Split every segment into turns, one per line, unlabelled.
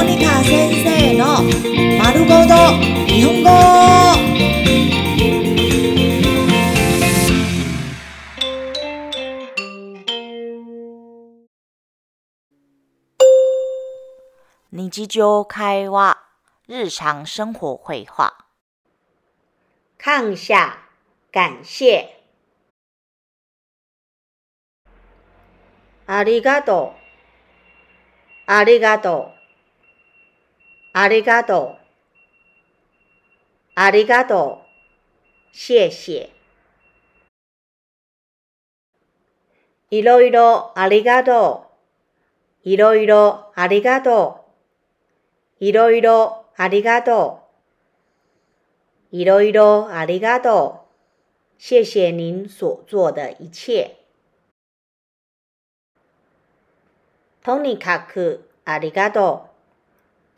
モニカ先生の丸ごと日本語。日常会話、日常生活會話。
看下，感謝。ありがとう。ありがとう。 ありがとう。ありがとう。謝謝。いろいろありがとう。いろいろありがとう。いろいろありがとう。いろいろありがとう。謝謝您所做的一切。とにかくありがとう。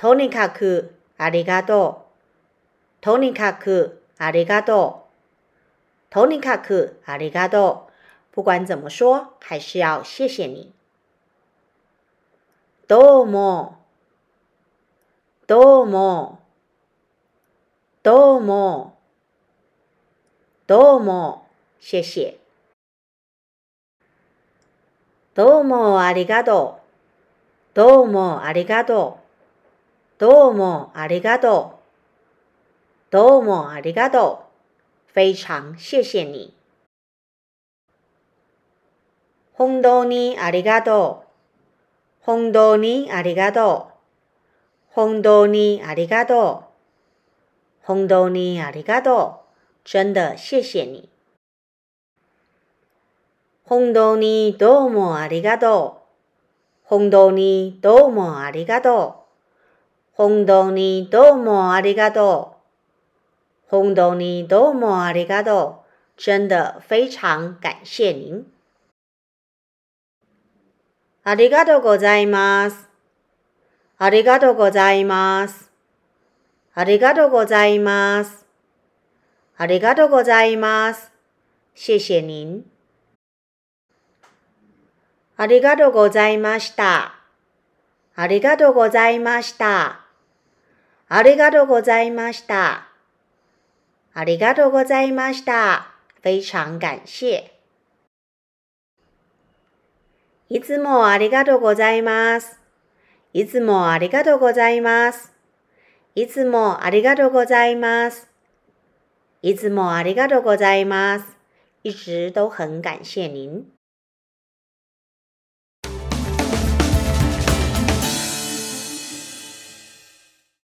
とにかくありがとう。とにかくありがとう。とにかくありがとう。不管怎么说，还是要谢谢你。どうも。どうも。どうも。どうも。谢谢。どうもありがとう。どうもありがとう。どうもありがとう。どうもありがとう。非常谢谢你。本当にありがとう。本当にありがとう。本当にありがとう。本当にありがとう。真的谢谢你。本当にどうもありがとう。本当にどうもありがとう。本当にどうもありがとう。本当にどうもありがとう。真的非常感謝您。ありがとうございます。ありがとうございます。ありがとうございます。ありがとうございます。谢谢您。ありがとうございました。ありがとうございました。ありがとうございました。ありがとうございました。非常感謝。いつもありがとうございます。いつもありがとうございます。いつもありがとうございます。いつもありがとうございます。一直都很感谢您。